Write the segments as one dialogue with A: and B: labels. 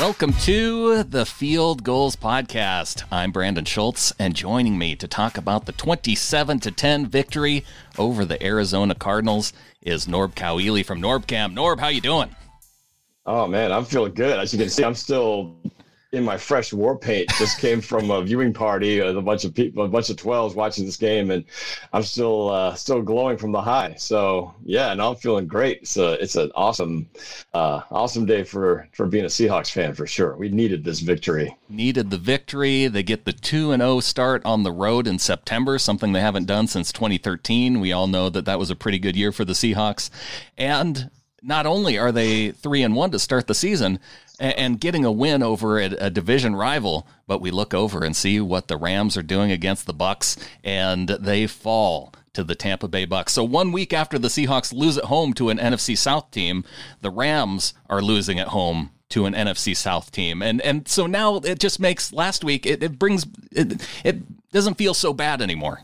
A: Welcome to the Field Gulls Podcast. I'm Brandan Schulze, and joining me to talk about the 27 to 10 victory over the Arizona Cardinals is Norb Cowiele from NorbCam. Norb, how you doing?
B: Oh man, I'm feeling good. As you can see, I'm still in my fresh war paint. Just came from a viewing party with a bunch of people, a bunch of twelves watching this game, and I'm still uh, still glowing from the high. So yeah, and I'm feeling great. It's a it's an awesome uh, awesome day for for being a Seahawks fan for sure. We needed this victory.
A: Needed the victory. They get the two and zero oh start on the road in September, something they haven't done since 2013. We all know that that was a pretty good year for the Seahawks, and not only are they three and one to start the season, and getting a win over a, a, division rival. But we look over and see what the Rams are doing against the Bucks, and they fall to the Tampa Bay Bucks. So one week after the Seahawks lose at home to an NFC South team, the Rams are losing at home to an NFC South team, and and so now it just makes last week it, it brings it it doesn't feel so bad anymore.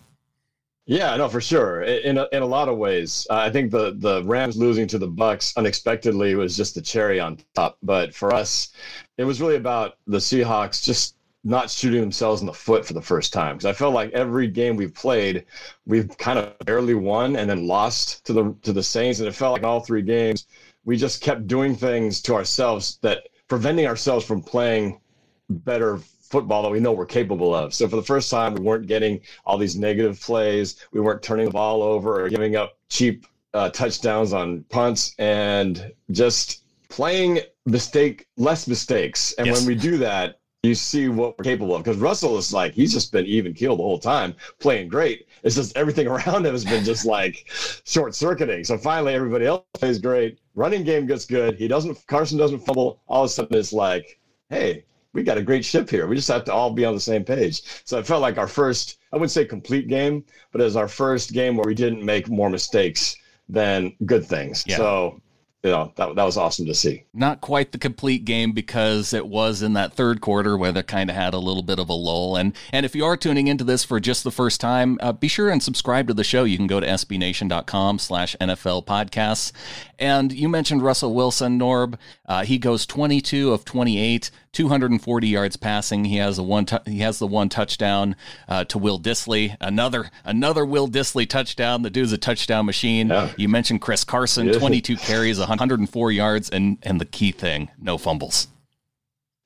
B: Yeah, no, for sure. In a, in a lot of ways, uh, I think the the Rams losing to the Bucks unexpectedly was just the cherry on top. But for us, it was really about the Seahawks just not shooting themselves in the foot for the first time. Because I felt like every game we've played, we've kind of barely won and then lost to the to the Saints, and it felt like in all three games we just kept doing things to ourselves that preventing ourselves from playing better football that we know we're capable of. So for the first time, we weren't getting all these negative plays. We weren't turning the ball over or giving up cheap uh, touchdowns on punts and just playing mistake less mistakes. And yes. when we do that, you see what we're capable of. Because Russell is like he's just been even killed the whole time, playing great. It's just everything around him has been just like short circuiting. So finally, everybody else plays great. Running game gets good. He doesn't. Carson doesn't fumble. All of a sudden, it's like, hey, we got a great ship here. We just have to all be on the same page. So it felt like our first, I wouldn't say complete game, but it was our first game where we didn't make more mistakes than good things. Yeah. So you know that, that was awesome to see
A: not quite the complete game because it was in that third quarter where they kind of had a little bit of a lull and and if you are tuning into this for just the first time uh, be sure and subscribe to the show you can go to sbnation.com slash nfl podcasts and you mentioned russell wilson norb uh, he goes 22 of 28 240 yards passing. He has a one. Tu- he has the one touchdown uh, to Will Dissly. Another another Will Dissly touchdown. The dude's a touchdown machine. Yeah. You mentioned Chris Carson, 22 carries, 104 yards, and and the key thing, no fumbles.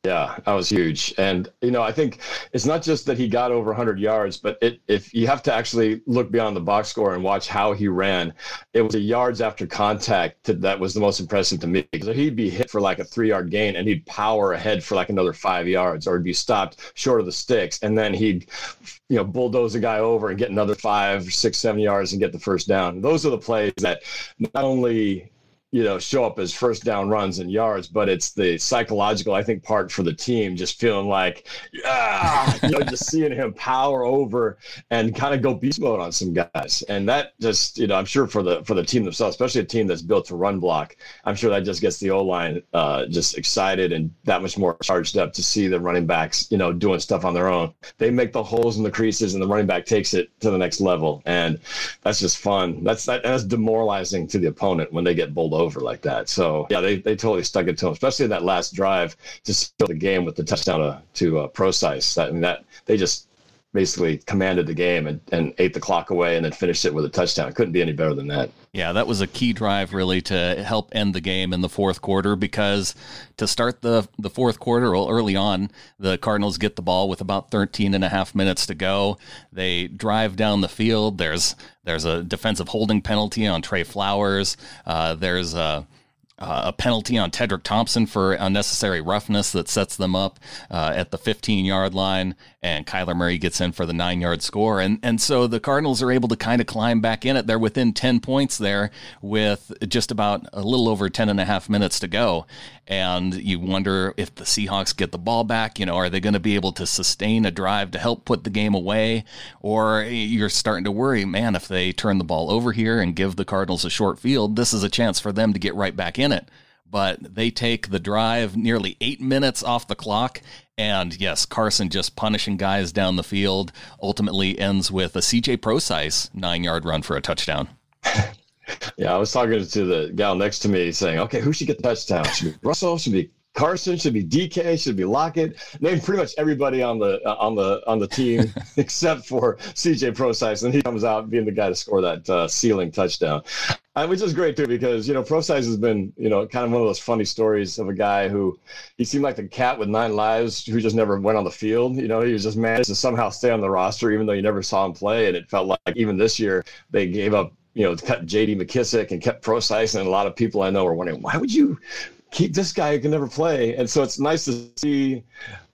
B: Yeah, that was huge. And, you know, I think it's not just that he got over 100 yards, but it, if you have to actually look beyond the box score and watch how he ran, it was the yards after contact that was the most impressive to me. So he'd be hit for like a three yard gain and he'd power ahead for like another five yards or he'd be stopped short of the sticks. And then he'd, you know, bulldoze a guy over and get another five, six, seven yards and get the first down. Those are the plays that not only you know, show up as first down runs and yards, but it's the psychological, I think, part for the team, just feeling like, yeah, you know, just seeing him power over and kind of go beast mode on some guys. And that just, you know, I'm sure for the for the team themselves, especially a team that's built to run block, I'm sure that just gets the O line uh, just excited and that much more charged up to see the running backs, you know, doing stuff on their own. They make the holes in the creases and the running back takes it to the next level. And that's just fun. That's that, that's demoralizing to the opponent when they get bowled over like that. So yeah, they, they totally stuck it to him, especially that last drive to seal the game with the touchdown to, to uh, Prosise. That, I mean, that they just basically commanded the game and, and ate the clock away and then finished it with a touchdown. It couldn't be any better than that.
A: Yeah, that was a key drive really to help end the game in the fourth quarter because to start the the fourth quarter well, early on, the Cardinals get the ball with about 13 and a half minutes to go. They drive down the field. There's there's a defensive holding penalty on Trey Flowers. Uh, there's a uh, a penalty on Tedric Thompson for unnecessary roughness that sets them up uh, at the 15 yard line, and Kyler Murray gets in for the nine yard score. And, and so the Cardinals are able to kind of climb back in it. They're within 10 points there with just about a little over 10 and a half minutes to go. And you wonder if the Seahawks get the ball back, you know, are they going to be able to sustain a drive to help put the game away? Or you're starting to worry, man, if they turn the ball over here and give the Cardinals a short field, this is a chance for them to get right back in it but they take the drive nearly eight minutes off the clock. And yes, Carson just punishing guys down the field ultimately ends with a CJ Prosise nine yard run for a touchdown.
B: yeah, I was talking to the gal next to me saying, okay, who should get the touchdown? Should be Russell? Should be Carson, should be DK, should be Lockett. Named pretty much everybody on the uh, on the on the team except for CJ Prosise, and he comes out being the guy to score that uh, sealing touchdown. Uh, which is great too because you know Prosise has been you know kind of one of those funny stories of a guy who he seemed like the cat with nine lives who just never went on the field. You know, he was just managed to somehow stay on the roster even though you never saw him play, and it felt like even this year they gave up you know cut J.D. McKissick and kept Prosise, and a lot of people I know are wondering why would you keep this guy who can never play? And so it's nice to see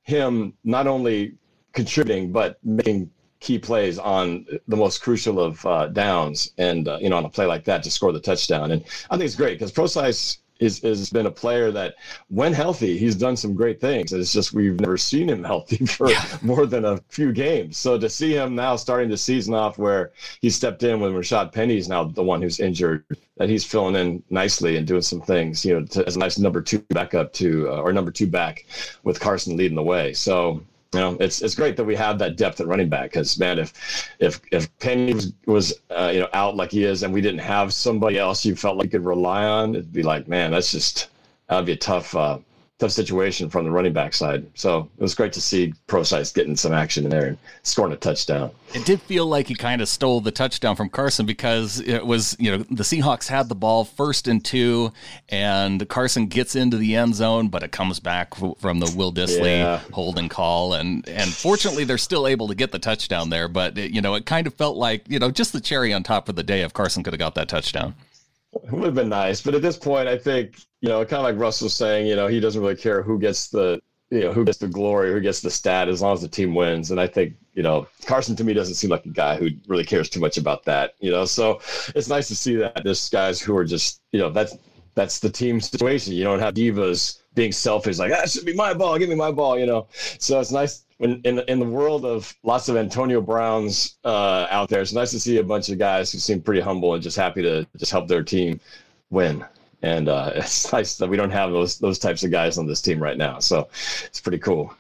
B: him not only contributing but making key plays on the most crucial of uh, downs, and uh, you know on a play like that to score the touchdown. And I think it's great because Prosise is has been a player that, when healthy, he's done some great things. It's just we've never seen him healthy for yeah. more than a few games. So to see him now starting the season off where he stepped in when Rashad Penny's now the one who's injured, that he's filling in nicely and doing some things, you know, to, as a nice number two backup to uh, or number two back with Carson leading the way. So you know, it's it's great that we have that depth at running back because man, if if if Penny was, was uh, you know out like he is, and we didn't have somebody else you felt like you could rely on, it'd be like, man, that's just that'd be a tough uh, tough situation from the running back side. So it was great to see Prosise getting some action in there and scoring a touchdown.
A: It did feel like he kind of stole the touchdown from Carson because it was, you know, the Seahawks had the ball first and two, and Carson gets into the end zone, but it comes back from the Will Dissly yeah. holding call, and and fortunately they're still able to get the touchdown there. But it, you know, it kind of felt like you know just the cherry on top of the day if Carson could have got that touchdown.
B: It would have been nice, but at this point, I think you know, kind of like Russell's saying, you know, he doesn't really care who gets the you know who gets the glory, who gets the stat, as long as the team wins. And I think you know Carson to me doesn't seem like a guy who really cares too much about that. You know, so it's nice to see that there's guys who are just you know that's that's the team situation. You don't have divas being selfish, like ah, that should be my ball, give me my ball. You know, so it's nice in in, in the world of lots of Antonio Browns uh, out there. It's nice to see a bunch of guys who seem pretty humble and just happy to just help their team win. And uh, it's nice that we don't have those those types of guys on this team right now. So it's pretty cool.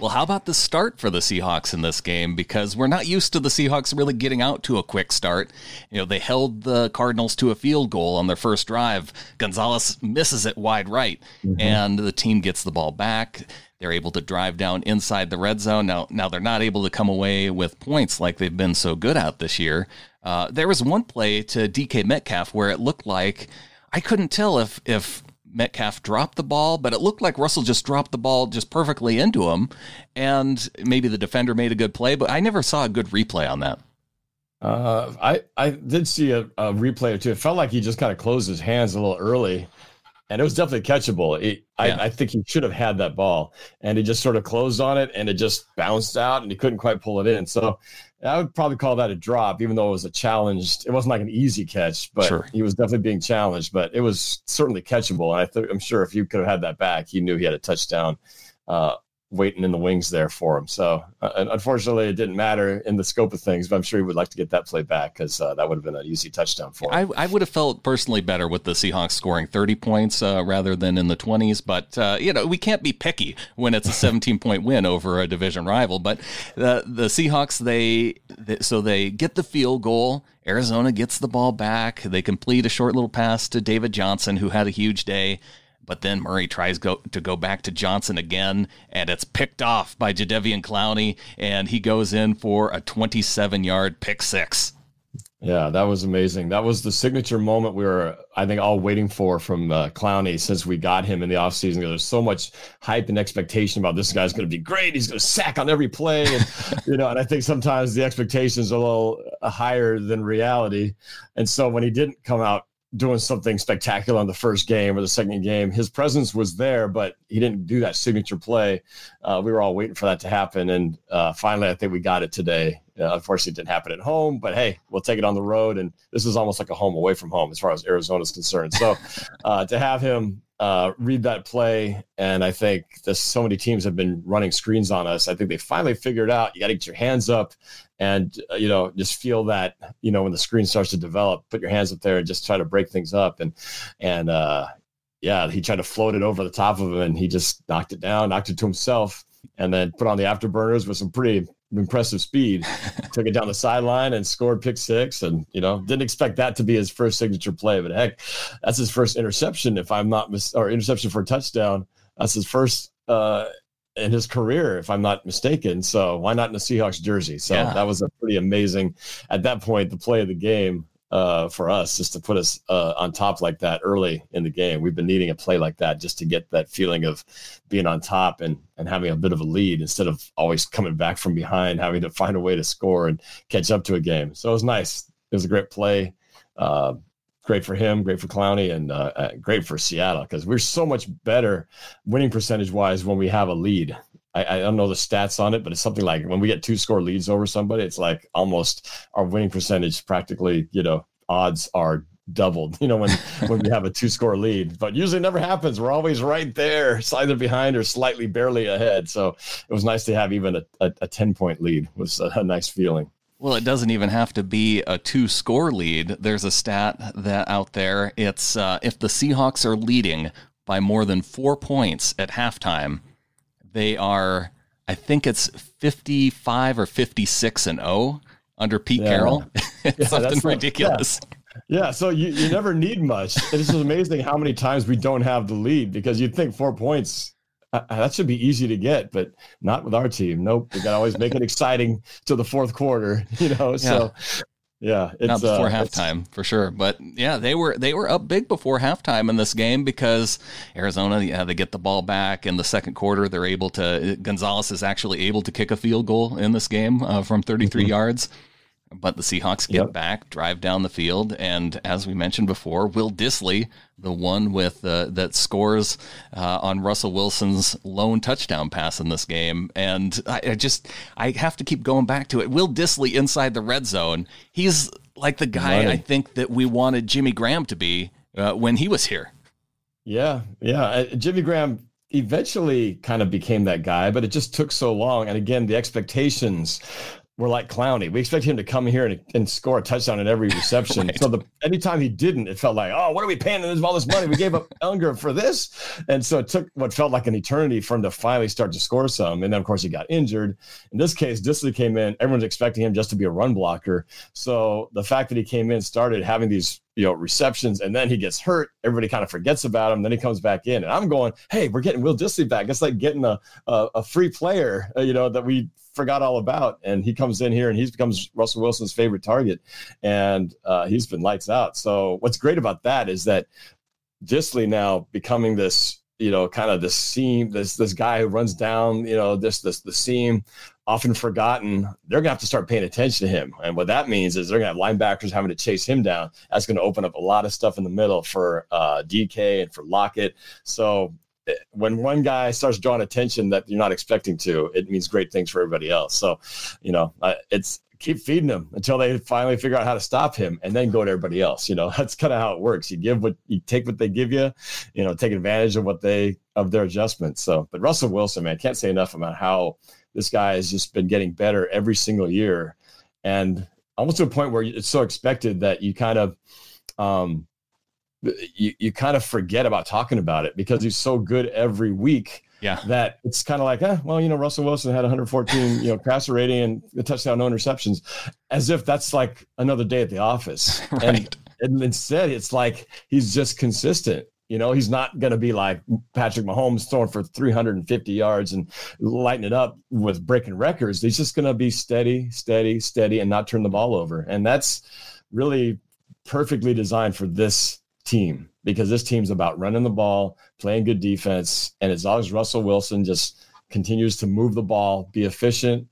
A: Well, how about the start for the Seahawks in this game? Because we're not used to the Seahawks really getting out to a quick start. You know, they held the Cardinals to a field goal on their first drive. Gonzalez misses it wide right, mm-hmm. and the team gets the ball back. They're able to drive down inside the red zone. Now, now they're not able to come away with points like they've been so good at this year. Uh, there was one play to DK Metcalf where it looked like I couldn't tell if if Metcalf dropped the ball, but it looked like Russell just dropped the ball just perfectly into him, and maybe the defender made a good play, but I never saw a good replay on that.
B: Uh, I I did see a, a replay or two. It felt like he just kind of closed his hands a little early and it was definitely catchable. It, yeah. I, I, think he should have had that ball, and he just sort of closed on it, and it just bounced out, and he couldn't quite pull it in. So I would probably call that a drop, even though it was a challenged. It wasn't like an easy catch, but sure. he was definitely being challenged. But it was certainly catchable, and I th- I'm sure if you could have had that back, he knew he had a touchdown uh, waiting in the wings there for him. So uh, unfortunately, it didn't matter in the scope of things, but I'm sure he would like to get that play back because uh, that would have been an easy touchdown for
A: him. I, I, would have felt personally better with the Seahawks scoring 30 points uh, rather than in the 20s, but uh, you know we can't be picky when it's a 17 point win over a division rival. But the the Seahawks they, they so they get the field goal. Arizona gets the ball back. They complete a short little pass to David Johnson, who had a huge day. But then Murray tries go, to go back to Johnson again, and it's picked off by Jadeveon Clowney, and he goes in for a 27 yard pick six.
C: Yeah, that was amazing. That was the signature moment we were, I think, all waiting for from uh, Clowney since we got him in the offseason. There's so much hype and expectation about this guy's going to be great. He's going to sack on every play. And, you know, and I think sometimes the expectations are a little higher than reality. And so when he didn't come out doing something spectacular on the first game or the second game. His presence was there, but he didn't do that signature play. Uh, we were all waiting for that to happen, and uh, finally, I think we got it today. Uh, unfortunately, it didn't happen at home, but hey, we'll take it on the road, and this is almost like a home away from home as far as Arizona is concerned. So, uh, to have him uh, read that play, and I think so many teams have been running screens on us. I think they finally figured out you got to get your hands up and uh, you know just feel that you know when the screen starts to develop put your hands up there and just try to break things up. And and uh yeah he tried to float it over the top of him and he just knocked it down knocked it to himself and then put on the afterburners with some pretty impressive speed. Took it down the sideline and scored pick six and you know didn't expect that to be his first signature play but heck that's his first interception if i'm not mis- or interception for a touchdown.
B: That's his first uh, in his career, if I'm not mistaken. So why not in the Seahawks jersey? So yeah. that was a pretty amazing at that point the play of the game uh, for us just to put us uh, on top like that early in the game. We've been needing a play like that just to get that feeling of being on top and and having a bit of a lead instead of always coming back from behind, having to find a way to score and catch up to a game. So it was nice. It was a great play. Uh, great for him, great for Clowney, and uh, uh, great for Seattle because we're so much better winning percentage wise when we have a lead. I, I, don't know the stats on it, but it's something like when we get two score leads over somebody, it's like almost our winning percentage practically, you know, odds are doubled, you know, when when we have a two score lead. But usually never happens. We're always right there, either behind or slightly barely ahead. So it was nice to have even a, a, a 10 point lead was a, a nice feeling.
A: Well, it doesn't even have to be a two score lead. There's a stat that out there. It's uh, if the Seahawks are leading by more than four points at halftime, they are, I think it's 55 or 56 and 0 under Pete yeah. Carroll. it's yeah, something ridiculous.
B: yeah. Yeah, so you, you never need much. It's just amazing how many times we don't have the lead because you'd think four points uh, that should be easy to get, but not with our team. Nope, we got to always make it exciting to the fourth quarter. You know, so yeah,
A: it's, not before uh, halftime for sure. But yeah, they were they were up big before halftime in this game because Arizona, yeah, they get the ball back in the second quarter. They're able to. Gonzalez is actually able to kick a field goal in this game uh, from 33 mm-hmm. yards. But the Seahawks get yep. back, drive down the field, and as we mentioned before, Will Dissly, the one with uh, that scores uh, on Russell Wilson's lone touchdown pass in this game, and I, I, just I have to keep going back to it. Will Dissly inside the red zone, he's like the guy Money. I think that we wanted Jimmy Graham to be uh, when he was here.
B: Yeah, yeah, Jimmy Graham eventually kind of became that guy, but it just took so long. And again, the expectations we're like Clowney. We expect him to come here and, and score a touchdown in every reception. right. So the anytime he didn't, it felt like, oh, what are we paying him all this money? We gave up Unger for this, and so it took what felt like an eternity for him to finally start to score some. And then of course he got injured. In this case, Dissly came in. Everyone's expecting him just to be a run blocker. So the fact that he came in, started having these you know receptions, and then he gets hurt. Everybody kind of forgets about him. Then he comes back in, and I'm going, hey, we're getting Will Dissly back. It's like getting a a, a free player, uh, you know, that we forgot all about. And he comes in here and he becomes Russell Wilson's favorite target, and uh, he's been lights out. So what's great about that is that Dissly now becoming this you know, kind of the seam, this this guy who runs down, you know, this this the seam, often forgotten. They're gonna have to start paying attention to him, and what that means is they're gonna have linebackers having to chase him down. That's gonna open up a lot of stuff in the middle for uh, DK and for Lockett. So eh, when one guy starts drawing attention that you're not expecting to, it means great things for everybody else. So, you know, it's keep feeding him until they finally figure out how to stop him and then go to everybody else. You know, that's kind of how it works. You give what you take what they give you, you know, take advantage of what they of their adjustments. So, but Russell Wilson, man, can't say enough about how this guy has just been getting better every single year. And almost to a point where it's so expected that you kind of um you, you kind of forget about talking about it because he's so good every week
A: yeah.
B: That it's kind of like, eh, well, you know, Russell Wilson had 114, you know, passer rating and a touchdown, no interceptions, as if that's like another day at the office. right. And, and instead, it's like he's just consistent. You know, he's not going to be like Patrick Mahomes throwing for 350 yards and lighting it up with breaking records. He's just going to be steady, steady, steady, and not turn the ball over. And that's really perfectly designed for this team because this team's about running the ball, playing good defense. And as long as Russell Wilson just continues to move the ball, be efficient,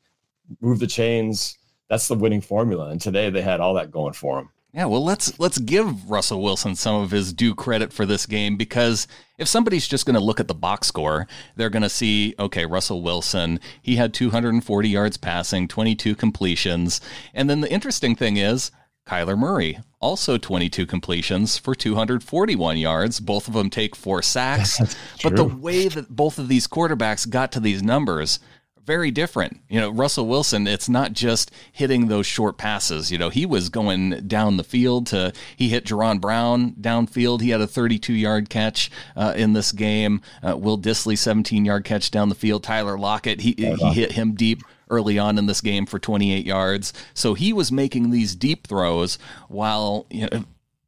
B: move the chains, that's the winning formula. And today they had all that going for them.
A: Yeah, well, let's let's give Russell Wilson some of his due credit for this game because if somebody's just going to look at the box score, they're going to see, okay, Russell Wilson, he had 240 yards passing, 22 completions, and then the interesting thing is Kyler Murray, also 22 completions for 241 yards. Both of them take four sacks. but the way that both of these quarterbacks got to these numbers, very different. You know, Russell Wilson, it's not just hitting those short passes. You know, he was going down the field to, he hit Jaron Brown downfield. He had a 32 yard catch uh, in this game. Uh, Will Dissly, 17 yard catch down the field. Tyler Lockett, he, he hit him deep early on in this game for 28 yards. So he was making these deep throws while you know,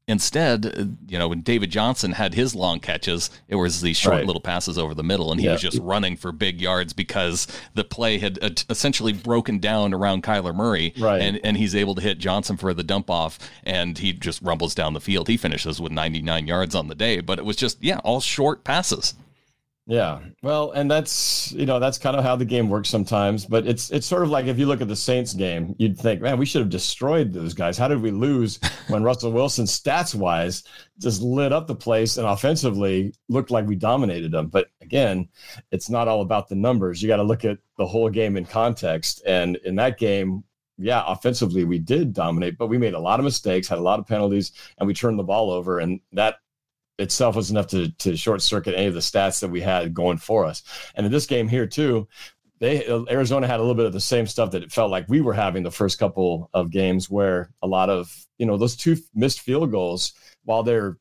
A: instead, you know, when David Johnson had his long catches, it was these short
B: Right.
A: little passes over the middle, and he
B: Yeah.
A: was just running for big yards because the play had uh, essentially broken down around Kyler Murray,
B: Right.
A: and and he's able to hit Johnson for the dump off, and he just rumbles down the field. He finishes with 99 yards on the day, but it was just yeah, all short passes.
B: Yeah. Well, and that's you know that's kind of how the game works sometimes. But it's it's sort of like if you look at the Saints game, you'd think, man, we should have destroyed those guys. How did we lose when Russell Wilson, stats wise, just lit up the place and offensively looked like we dominated them? But again, it's not all about the numbers. You got to look at the whole game in context. And in that game. Yeah, offensively we did dominate, but we made a lot of mistakes, had a lot of penalties, and we turned the ball over. And that itself was enough to to short circuit any of the stats that we had going for us. And in this game here too, they Arizona had a little bit of the same stuff that it felt like we were having the first couple of games where a lot of, you know, those two missed field goals while they're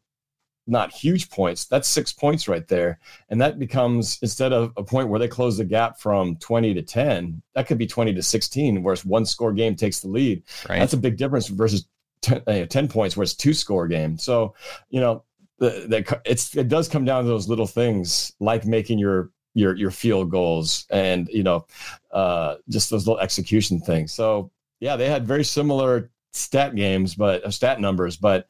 B: not huge points, that's 6 points right there. And that becomes instead of a point where they close the gap from 20 to 10, that could be 20 to 16 whereas one score game takes the lead.
A: Right?
B: That's a big difference versus 10, uh, 10 points where it's two score game. So, you know, the it's it does come down to those little things like making your your your field goals and you know uh just those little execution things. So, yeah, they had very similar stat games but uh, stat numbers but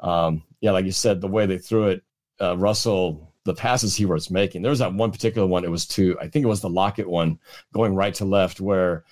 B: um yeah, like you said the way they threw it uh Russell the passes he was making. There was that one particular one it was to I think it was the Lockett one going right to left where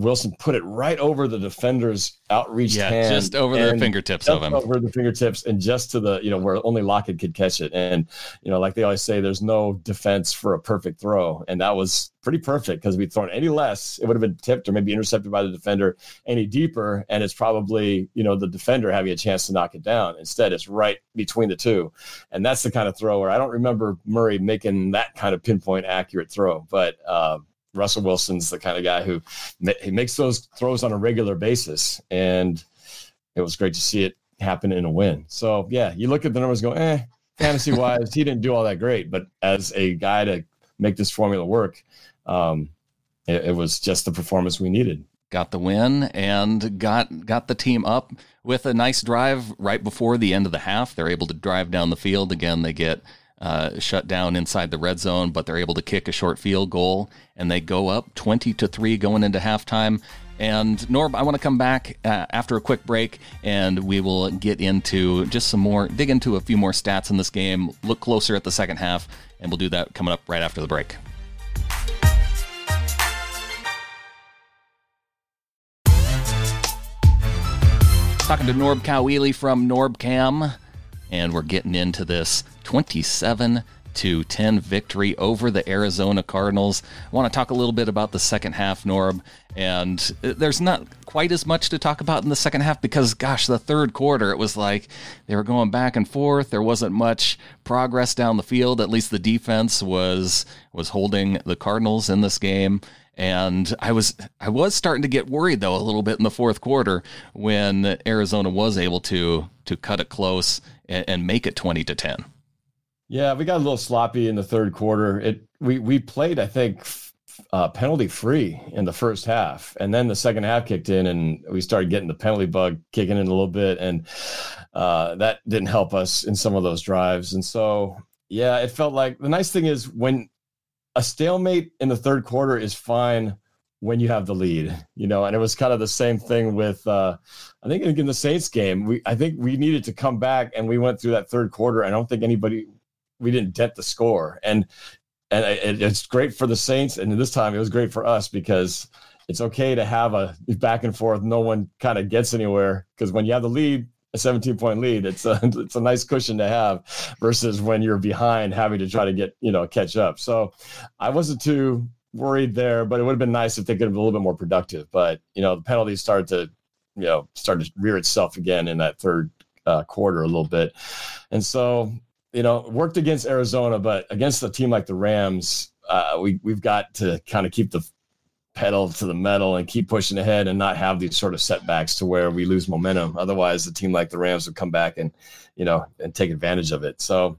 B: Wilson put it right over the defender's outreached
A: yeah,
B: hand.
A: just over the fingertips of him.
B: over the fingertips and just to the you know where only Lockett could catch it. And you know, like they always say, there's no defense for a perfect throw, and that was pretty perfect because if we'd thrown any less, it would have been tipped or maybe intercepted by the defender any deeper, and it's probably you know the defender having a chance to knock it down. Instead, it's right between the two, and that's the kind of throw where I don't remember Murray making that kind of pinpoint accurate throw, but. Um, Russell Wilson's the kind of guy who he makes those throws on a regular basis, and it was great to see it happen in a win. So yeah, you look at the numbers, go, eh, fantasy wise, he didn't do all that great, but as a guy to make this formula work, um, it, it was just the performance we needed.
A: got the win and got got the team up with a nice drive right before the end of the half. They're able to drive down the field again. They get uh, shut down inside the red zone, but they're able to kick a short field goal and they go up twenty to three going into halftime. And Norb, I want to come back uh, after a quick break, and we will get into just some more, dig into a few more stats in this game, look closer at the second half, and we'll do that coming up right after the break. Talking to Norb Coweely from NorbCam, and we're getting into this 27 to 10 victory over the Arizona Cardinals. I want to talk a little bit about the second half, Norb, and uh, there's not quite as much to talk about in the second half because, gosh, the third quarter, it was like they were going back and forth. There wasn't much progress down the field. At least the defense was was holding the Cardinals in this game. And I was I was starting to get worried though a little bit in the fourth quarter when Arizona was able to to cut it close and, and make it twenty to ten.
B: Yeah, we got a little sloppy in the third quarter. It we we played, I think, uh, penalty free in the first half, and then the second half kicked in, and we started getting the penalty bug kicking in a little bit, and uh, that didn't help us in some of those drives. And so, yeah, it felt like the nice thing is when a stalemate in the third quarter is fine when you have the lead, you know, and it was kind of the same thing with uh I think in the Saints game, we I think we needed to come back and we went through that third quarter. I don't think anybody we didn't dent the score. And and it, it's great for the Saints and this time it was great for us because it's okay to have a back and forth no one kind of gets anywhere because when you have the lead a 17 point lead it's a it's a nice cushion to have versus when you're behind having to try to get you know catch up so i wasn't too worried there but it would have been nice if they could have been a little bit more productive but you know the penalties started to you know started to rear itself again in that third uh, quarter a little bit and so you know worked against arizona but against a team like the rams uh, we we've got to kind of keep the pedal to the metal and keep pushing ahead and not have these sort of setbacks to where we lose momentum. Otherwise, a team like the Rams would come back and, you know, and take advantage of it. So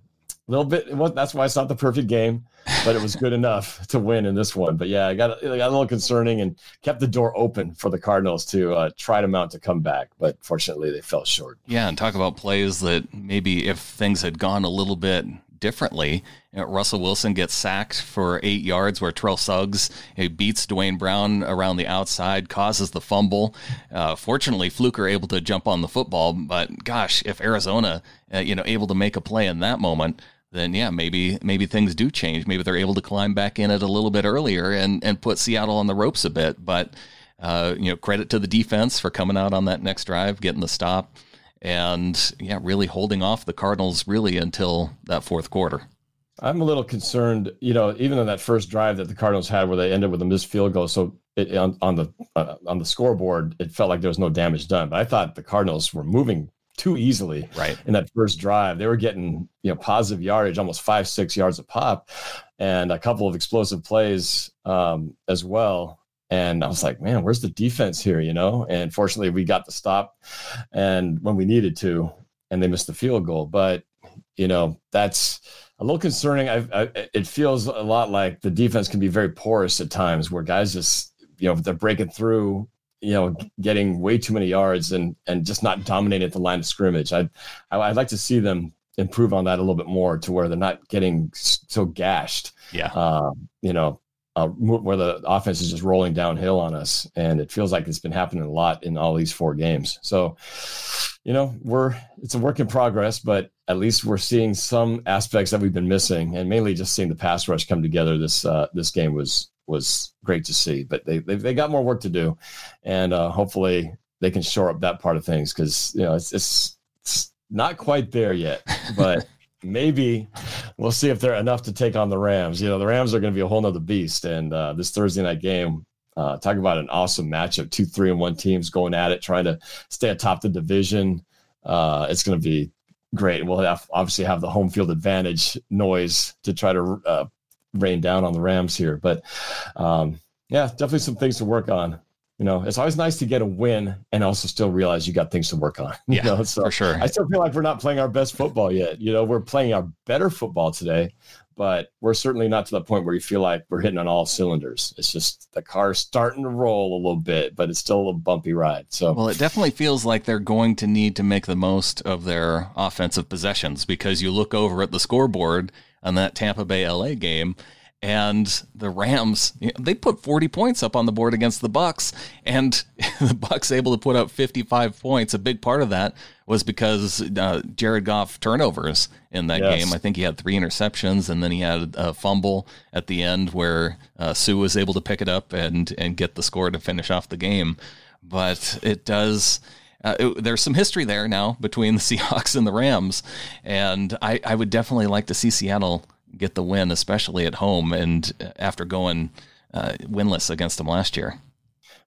B: little bit, that's why it's not the perfect game. but it was good enough to win in this one. But yeah, I got, it got a little concerning and kept the door open for the Cardinals to uh, try to mount to come back. But fortunately, they fell short.
A: Yeah, and talk about plays that maybe if things had gone a little bit differently. Russell Wilson gets sacked for eight yards, where Terrell Suggs beats Duane Brown around the outside, causes the fumble. Uh, fortunately, Fluker able to jump on the football, but gosh, if Arizona, uh, you know, able to make a play in that moment, then yeah, maybe maybe things do change. Maybe they're able to climb back in it a little bit earlier and and put Seattle on the ropes a bit. But uh, you know, credit to the defense for coming out on that next drive, getting the stop and yeah, really holding off the Cardinals really until that fourth quarter.
B: I'm a little concerned, you know, even on that first drive that the Cardinals had where they ended with a missed field goal. So it, on, on the uh, on the scoreboard, it felt like there was no damage done. But I thought the Cardinals were moving too easily
A: right
B: in that first drive. They were getting you know positive yardage, almost five six yards a pop, and a couple of explosive plays um, as well. And I was like, man, where's the defense here? You know, and fortunately we got the stop and when we needed to, and they missed the field goal. But, you know, that's a little concerning. I, I, it feels a lot like the defense can be very porous at times where guys just, you know, they're breaking through, you know, getting way too many yards and, and just not dominating at the line of scrimmage. I'd, I'd like to see them improve on that a little bit more to where they're not getting so gashed.
A: Yeah.
B: Uh, you know, uh, where the offense is just rolling downhill on us, and it feels like it's been happening a lot in all these four games. So, you know, we're it's a work in progress, but at least we're seeing some aspects that we've been missing, and mainly just seeing the pass rush come together. This uh, this game was was great to see, but they they, they got more work to do, and uh, hopefully they can shore up that part of things because you know it's, it's it's not quite there yet, but maybe we'll see if they're enough to take on the Rams. You know, the Rams are going to be a whole nother beast. And uh, this Thursday night game, uh, talk about an awesome matchup. Two, three, and one teams going at it, trying to stay atop the division. Uh, it's going to be great. We'll have, obviously have the home field advantage noise to try to uh, rain down on the Rams here. But um, yeah, definitely some things to work on you know, it's always nice to get a win and also still realize you got things to work on.
A: You yeah,
B: know?
A: so for sure.
B: I still feel like we're not playing our best football yet. You know, we're playing our better football today, but we're certainly not to the point where you feel like we're hitting on all cylinders. It's just the car's starting to roll a little bit, but it's still a little bumpy ride. So,
A: well, it definitely feels like they're going to need to make the most of their offensive possessions because you look over at the scoreboard on that Tampa Bay LA game and the Rams you know, they put 40 points up on the board against the Bucks and the Bucks able to put up 55 points. A big part of that was because uh, Jared Goff turnovers in that yes. game. I think he had three interceptions and then he had a fumble at the end where uh, Suh was able to pick it up and and get the score to finish off the game. But it does uh, it, there's some history there now between the Seahawks and the Rams, and I, I would definitely like to see Seattle get the win, especially at home, and after going uh, winless against them last year.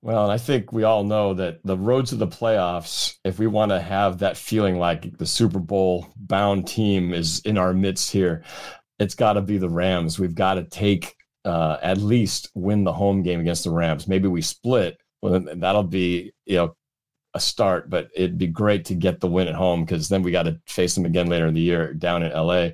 B: Well, and I think we all know that the road to the playoffs, if we want to have that feeling like the Super Bowl bound team is in our midst here, it's got to be the Rams. We've got to take uh, at least win the home game against the Rams. Maybe we split. Well, that'll be you know a start, but it'd be great to get the win at home because then we got to face them again later in the year down in LA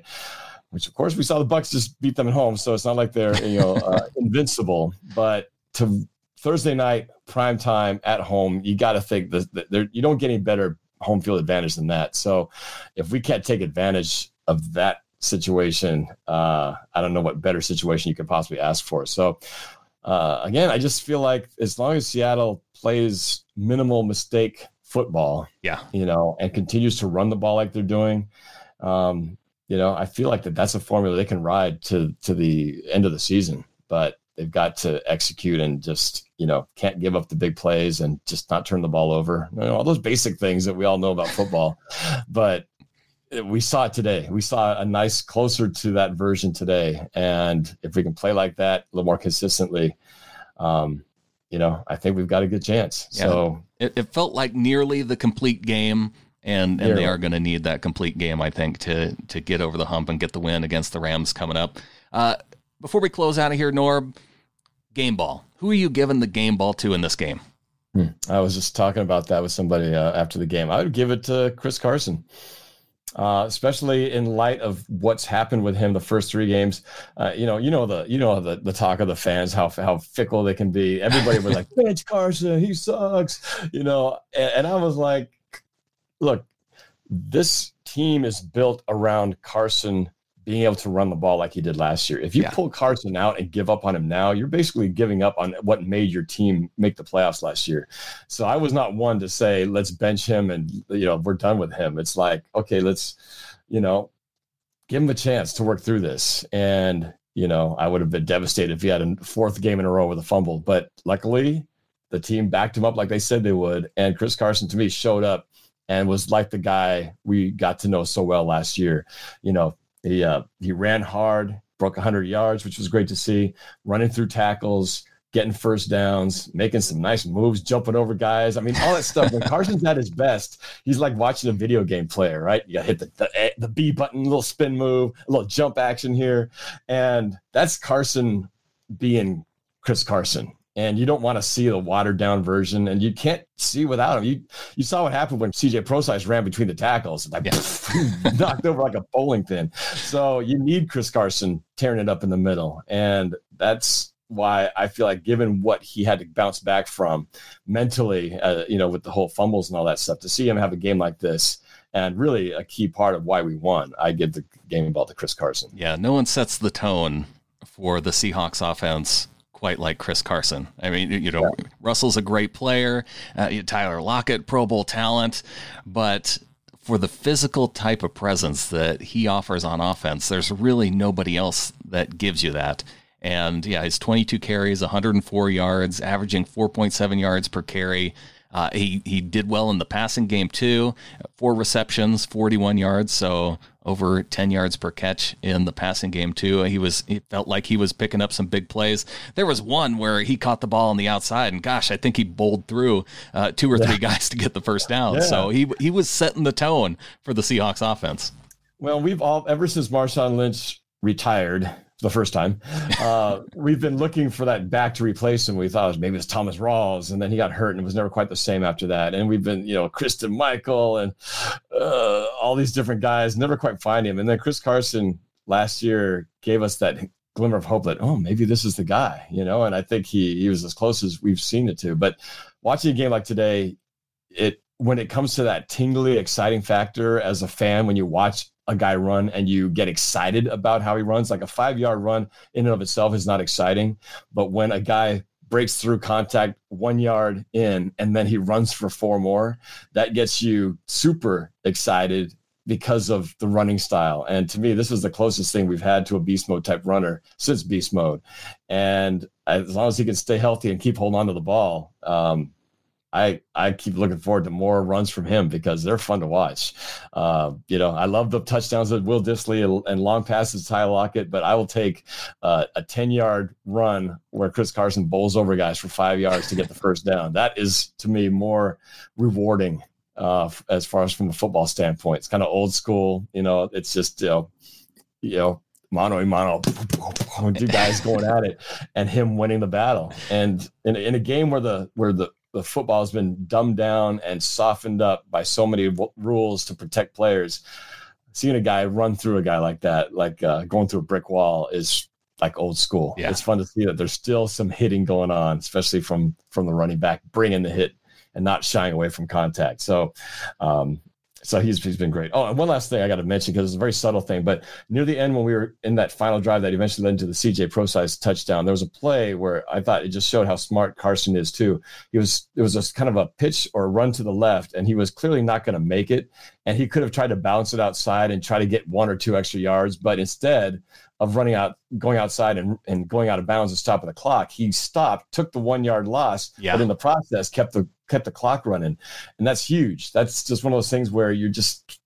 B: which of course we saw the Bucks just beat them at home, so it's not like they're you know uh, invincible. But to Thursday night prime time at home, you got to think that you don't get any better home field advantage than that. So if we can't take advantage of that situation, uh, I don't know what better situation you could possibly ask for. So uh, again, I just feel like as long as Seattle plays minimal mistake football,
A: yeah,
B: you know, and continues to run the ball like they're doing. Um, you know, I feel like that that's a formula they can ride to to the end of the season, but they've got to execute and just you know can't give up the big plays and just not turn the ball over. You know, all those basic things that we all know about football, but we saw it today. We saw a nice closer to that version today, and if we can play like that a little more consistently, um, you know, I think we've got a good chance. Yeah. So
A: it, it felt like nearly the complete game and and they are going to need that complete game, I think, to to get over the hump and get the win against the Rams coming up. Uh, before we close out of here, Norb, game ball. Who are you giving the game ball to in this game?
B: Hmm. I was just talking about that with somebody uh, after the game. I would give it to Chris Carson. uh, especially in light of what's happened with him the first three games. Uh, you know, you know the you know the, the talk of the fans how how fickle they can be. Everybody was like, "Bench Carson, he sucks," you know, and, and I was like, "Look, this team is built around Carson." Being able to run the ball like he did last year. If you yeah. pull Carson out and give up on him now, you're basically giving up on what made your team make the playoffs last year. So I was not one to say, let's bench him and, you know, we're done with him. It's like, okay, let's, you know, give him a chance to work through this. And, you know, I would have been devastated if he had a fourth game in a row with a fumble. But luckily, the team backed him up like they said they would. And Chris Carson, to me, showed up and was like the guy we got to know so well last year. You know, he uh, he ran hard, broke 100 yards, which was great to see. Running through tackles, getting first downs, making some nice moves, jumping over guys. I mean, all that stuff. When Carson's at his best, he's like watching a video game player, right? You hit the, the the B button, little spin move, a little jump action here, and that's Carson being Chris Carson and you don't want to see the watered down version and you can't see without him. You you saw what happened when CJ Prosise ran between the tackles, and like yeah. knocked over like a bowling pin. So you need Chris Carson tearing it up in the middle. And that's why I feel like given what he had to bounce back from mentally, uh, you know, with the whole fumbles and all that stuff, to see him have a game like this and really a key part of why we won, I give the game ball to Chris Carson.
A: Yeah, no one sets the tone for the Seahawks offense quite like Chris Carson. I mean, you know, yeah. Russell's a great player, uh, Tyler Lockett, Pro Bowl talent, but for the physical type of presence that he offers on offense, there's really nobody else that gives you that. And yeah, he's 22 carries, 104 yards, averaging 4.7 yards per carry. Uh, he he did well in the passing game too. Four receptions, 41 yards, so over 10 yards per catch in the passing game too. He was he felt like he was picking up some big plays. There was one where he caught the ball on the outside, and gosh, I think he bowled through uh, two or three guys to get the first down. Yeah. So he he was setting the tone for the Seahawks offense.
B: Well, we've all ever since Marshawn Lynch retired the first time. Uh, we've been looking for that back to replace him. We thought maybe it's Thomas Rawls, and then he got hurt and it was never quite the same after that. And we've been, you know, Christine Michael and uh, all these different guys, never quite find him. And then Chris Carson last year gave us that glimmer of hope that oh maybe this is the guy, you know. And I think he he was as close as we've seen it to. But watching a game like today, it when it comes to that tingly, exciting factor as a fan when you watch a guy run and you get excited about how he runs. Like a five yard run in and of itself is not exciting. But when a guy breaks through contact one yard in and then he runs for four more, that gets you super excited because of the running style. And to me, this is the closest thing we've had to a beast mode type runner since beast mode. And as long as he can stay healthy and keep holding on to the ball, um, I I keep looking forward to more runs from him because they're fun to watch. Uh, you know, I love the touchdowns of Will Dissly and, long passes to Ty Lockett, but I will take uh, a ten yard run where Chris Carson bowls over guys for five yards to get the first down. That is to me more rewarding uh, as far as from a football standpoint. It's kind of old school. You know, it's just you know, you know mano a two guys going at it, and him winning the battle. And in, in a game where the where the the football has been dumbed down and softened up by so many w- rules to protect players. Seeing a guy run through a guy like that, like uh, going through a brick wall, is like old school. Yeah. It's fun to see that there's still some hitting going on, especially from from the running back, bringing the hit and not shying away from contact. So, um, so he's he's been great. Oh, and one last thing I got to mention because it's a very subtle thing, but near the end when we were in that final drive that eventually led to the CJ Prosise touchdown, there was a play where I thought it just showed how smart Carson is too. He was it was just kind of a pitch or run to the left, and he was clearly not going to make it, and he could have tried to bounce it outside and try to get one or two extra yards, but instead of running out, going outside and, and going out of bounds and stopping the clock, he stopped, took the one yard loss, yeah. but in the process kept the kept the clock running, and that's huge. That's just one of those things where you're just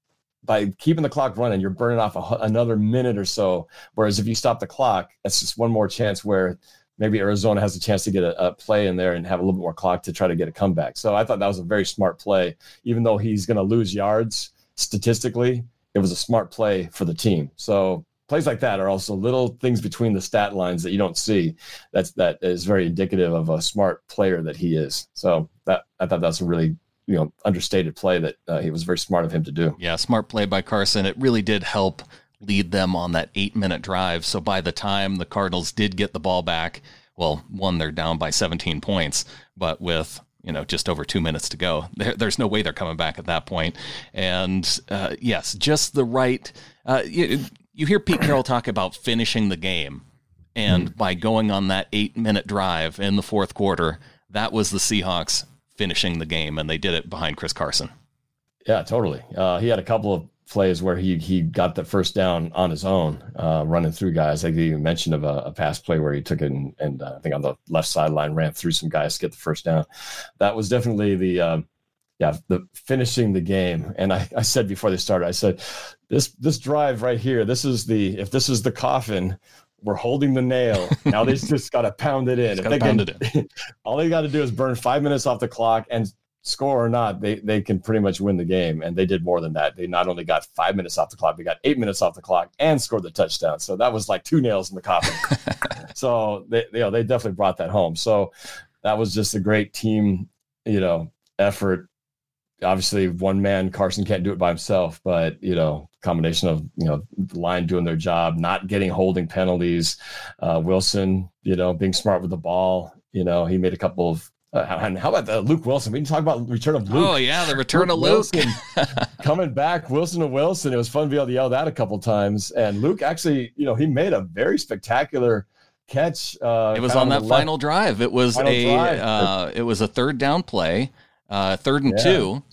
B: by keeping the clock running, you're burning off a, another minute or so. Whereas if you stop the clock, that's just one more chance where maybe Arizona has a chance to get a, a, play in there and have a little bit more clock to try to get a comeback. So I thought that was a very smart play, even though he's going to lose yards statistically. It was a smart play for the team. So plays like that are also little things between the stat lines that you don't see. That's that is very indicative of a smart player that he is. So that I thought that's a really you know understated play that uh, he was very smart of him to do.
A: Yeah, smart play by Carson. It really did help lead them on that eight minute drive. So by the time the Cardinals did get the ball back, well, one they're down by 17 points, but with you know just over two minutes to go, there, there's no way they're coming back at that point. And uh, yes, just the right. Uh, you hear Pete Carroll talk about finishing the game, and mm. by going on that eight minute drive in the fourth quarter, that was the Seahawks finishing the game, and they did it behind Chris Carson.
B: Yeah, totally. Uh, he had a couple of plays where he he got the first down on his own, uh, running through guys. I think you mentioned of a, a pass play where he took it and, and uh, I think on the left sideline ran through some guys to get the first down. That was definitely the um, yeah the finishing the game. And I, I said before they started, I said this this drive right here, this is the if this is the coffin. We're holding the nail. Now they just got to pound it in.
A: If they can, it in.
B: all they got to do is burn five minutes off the clock and score or not, they they can pretty much win the game. And they did more than that. They not only got five minutes off the clock, they got eight minutes off the clock and scored the touchdown. So that was like two nails in the coffin. so they you know they definitely brought that home. So that was just a great team, you know, effort. Obviously, one man Carson can't do it by himself, but you know, combination of you know the line doing their job, not getting holding penalties, uh, Wilson, you know, being smart with the ball. You know, he made a couple of uh, and how about the Luke Wilson? We can talk about the return of Luke.
A: Oh yeah, the return Luke of Luke
B: Wilson, coming back. Wilson to Wilson. It was fun to be able to yell that a couple times. And Luke actually, you know, he made a very spectacular catch. Uh,
A: it was on that final drive. It was a uh, it was a third down play, uh, third and yeah. two,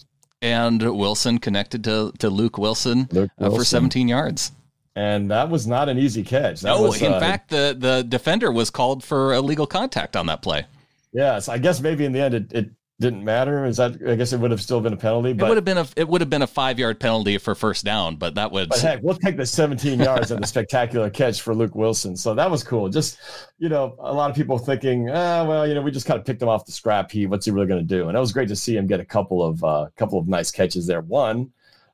A: and Wilson connected to to Luke Wilson, Luke Wilson. Uh, for 17 yards.
B: And that was not an easy catch. That
A: no,
B: was,
A: in uh, fact, the the defender was called for illegal contact on that play.
B: Yes, I guess maybe in the end it, it didn't matter. Is that? I guess it would have still been a penalty. But
A: it would have been a it would have been a five yard penalty for first down. But that would.
B: But heck, we'll take the 17 yards and the spectacular catch for Luke Wilson. So that was cool. Just you know, a lot of people thinking, ah, well, you know, we just kind of picked him off the scrap heap. What's he really going to do? And it was great to see him get a couple of uh, couple of nice catches there. One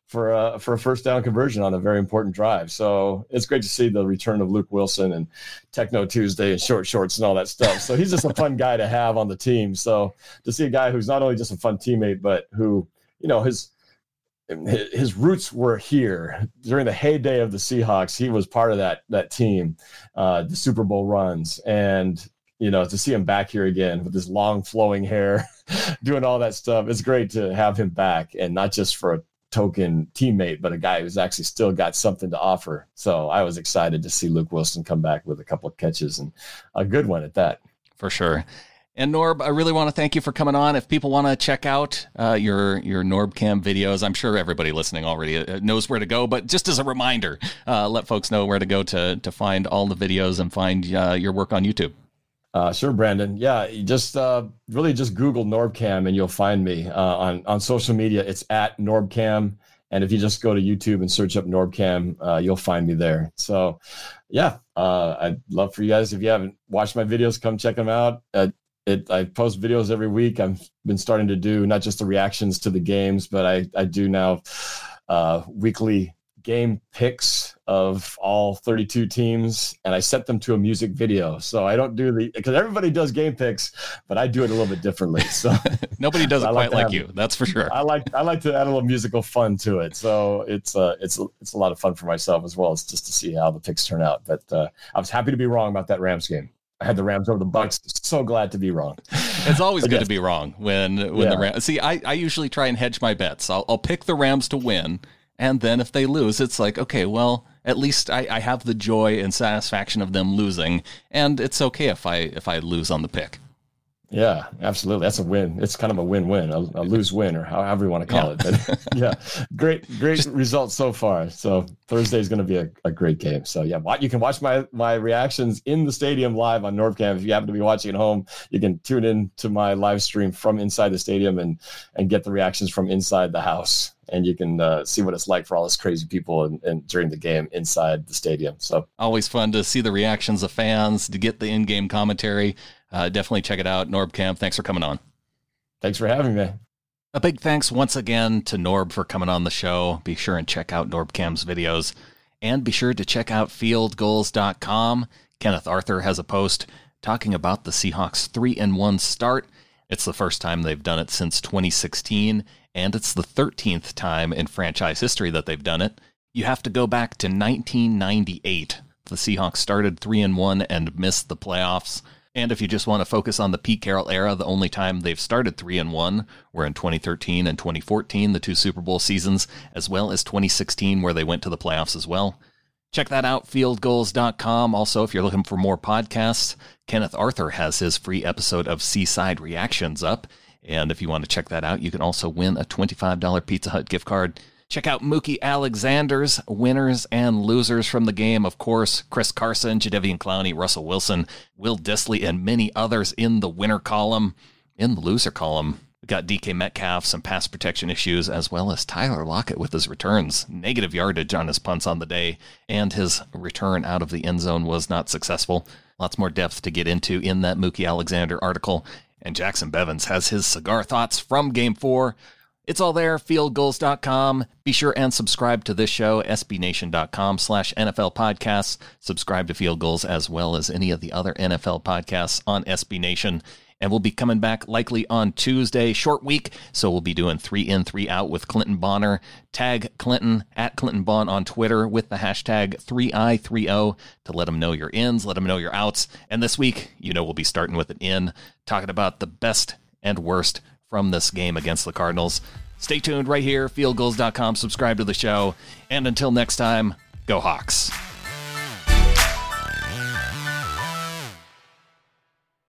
B: for a, for a first down conversion on a very important drive. So it's great to see the return of Luke Wilson and Techno Tuesday and short shorts and all that stuff. So he's just a fun guy to have on the team. So to see a guy who's not only just a fun teammate, but who, you know, his his roots were here during the heyday of the Seahawks. He was part of that that team, uh, the Super Bowl runs, and you know to see him back here again with his long flowing hair, doing all that stuff. It's great to have him back, and not just for a token teammate, but a guy who's actually still got something to offer. So I was excited to see Luke Wilson come back with a couple of catches and a good one at that.
A: For sure. And Norb, I really want to thank you for coming on. If people want to check out uh, your your NorbCam videos, I'm sure everybody listening already uh, knows where to go. But just as a reminder, uh, let folks know where to go to to find all the videos and find uh, your work on YouTube.
B: Uh, sure, Brandan. Yeah, just uh, really just Google Norbcam and you'll find me uh, on on social media. It's at Norbcam, and if you just go to YouTube and search up Norbcam, uh, you'll find me there. So, yeah, uh, I'd love for you guys if you haven't watched my videos, come check them out. Uh, it, I post videos every week. I've been starting to do not just the reactions to the games, but I I do now weekly game picks of all 32 teams and I set them to a music video. So I don't do the because everybody does game picks, but I do it a little bit differently. So
A: nobody does it quite like, you. That's for sure.
B: I like I like to add a little musical fun to it. So it's uh it's it's a lot of fun for myself as well as just to see how the picks turn out. But uh, I was happy to be wrong about that Rams game. I had the Rams over the Bucks. So glad to be wrong.
A: It's always good yes. to be wrong when when yeah. the Rams. See, I, I usually try and hedge my bets. I'll, I'll pick the Rams to win, and then if they lose, it's like, okay, well, at least I, I have the joy and satisfaction of them losing, and it's okay if I if I lose on the pick.
B: Yeah, absolutely. That's a win. It's kind of a win-win, a, a lose-win, or however you want to call yeah. it. But yeah, great, great Just, results so far. So Thursday is going to be a, a, great game. So yeah, you can watch my my reactions in the stadium live on Norbcam. If you happen to be watching at home, you can tune in to my live stream from inside the stadium and and get the reactions from inside the house and you can uh, see what it's like for all those crazy people and, and, during the game inside the stadium. So
A: always fun to see the reactions of fans, to get the in-game commentary. Uh, definitely check it out, Norbcam. Thanks for coming on.
B: Thanks for having me.
A: A big thanks once again to Norb for coming on the show. Be sure and check out Norb Cam's videos, and be sure to check out FieldGulls.com. Kenneth Arthur has a post talking about the Seahawks three and one start It's the first time they've done it since 2016, and it's the 13th time in franchise history that they've done it. You have to go back to 1998. The Seahawks started 3 and 1 and missed the playoffs. And if you just want to focus on the Pete Carroll era, the only time they've started 3 and 1 were in 2013 and 2014, the two Super Bowl seasons, as well as 2016 where they went to the playoffs as well. Check that out, fieldgulls.com. Also, if you're looking for more podcasts, Kenneth Arthur has his free episode of Seaside Reactions up. And if you want to check that out, you can also win a $25 Pizza Hut gift card. Check out Mookie Alexander's winners and losers from the game. Of course, Chris Carson, Jadeveon Clowney, Russell Wilson, Will Dissly, and many others in the winner column. In the loser column, we've got DK Metcalf, some pass protection issues, as well as Tyler Lockett with his returns. Negative yardage on his punts on the day, and his return out of the end zone was not successful. Lots more depth to get into in that Mookie Alexander article. And Jacson Bevens has his cigar thoughts from game four. It's all there, fieldgulls.com. Be sure and subscribe to this show, sbnation.com slash NFL podcasts. Subscribe to Field Gulls as well as any of the other NFL podcasts on SB Nation and we'll be coming back likely on Tuesday. Short week, so we'll be doing three in, three out with Clinton Bonner. Tag Clinton at Clinton Bon on Twitter with the hashtag 3i30 to let them know your ins, let them know your outs. And this week, you know, we'll be starting with an in, talking about the best and worst from this game against the Cardinals. Stay tuned right here, fieldgulls.com. Subscribe to the show. And until next time, go Hawks.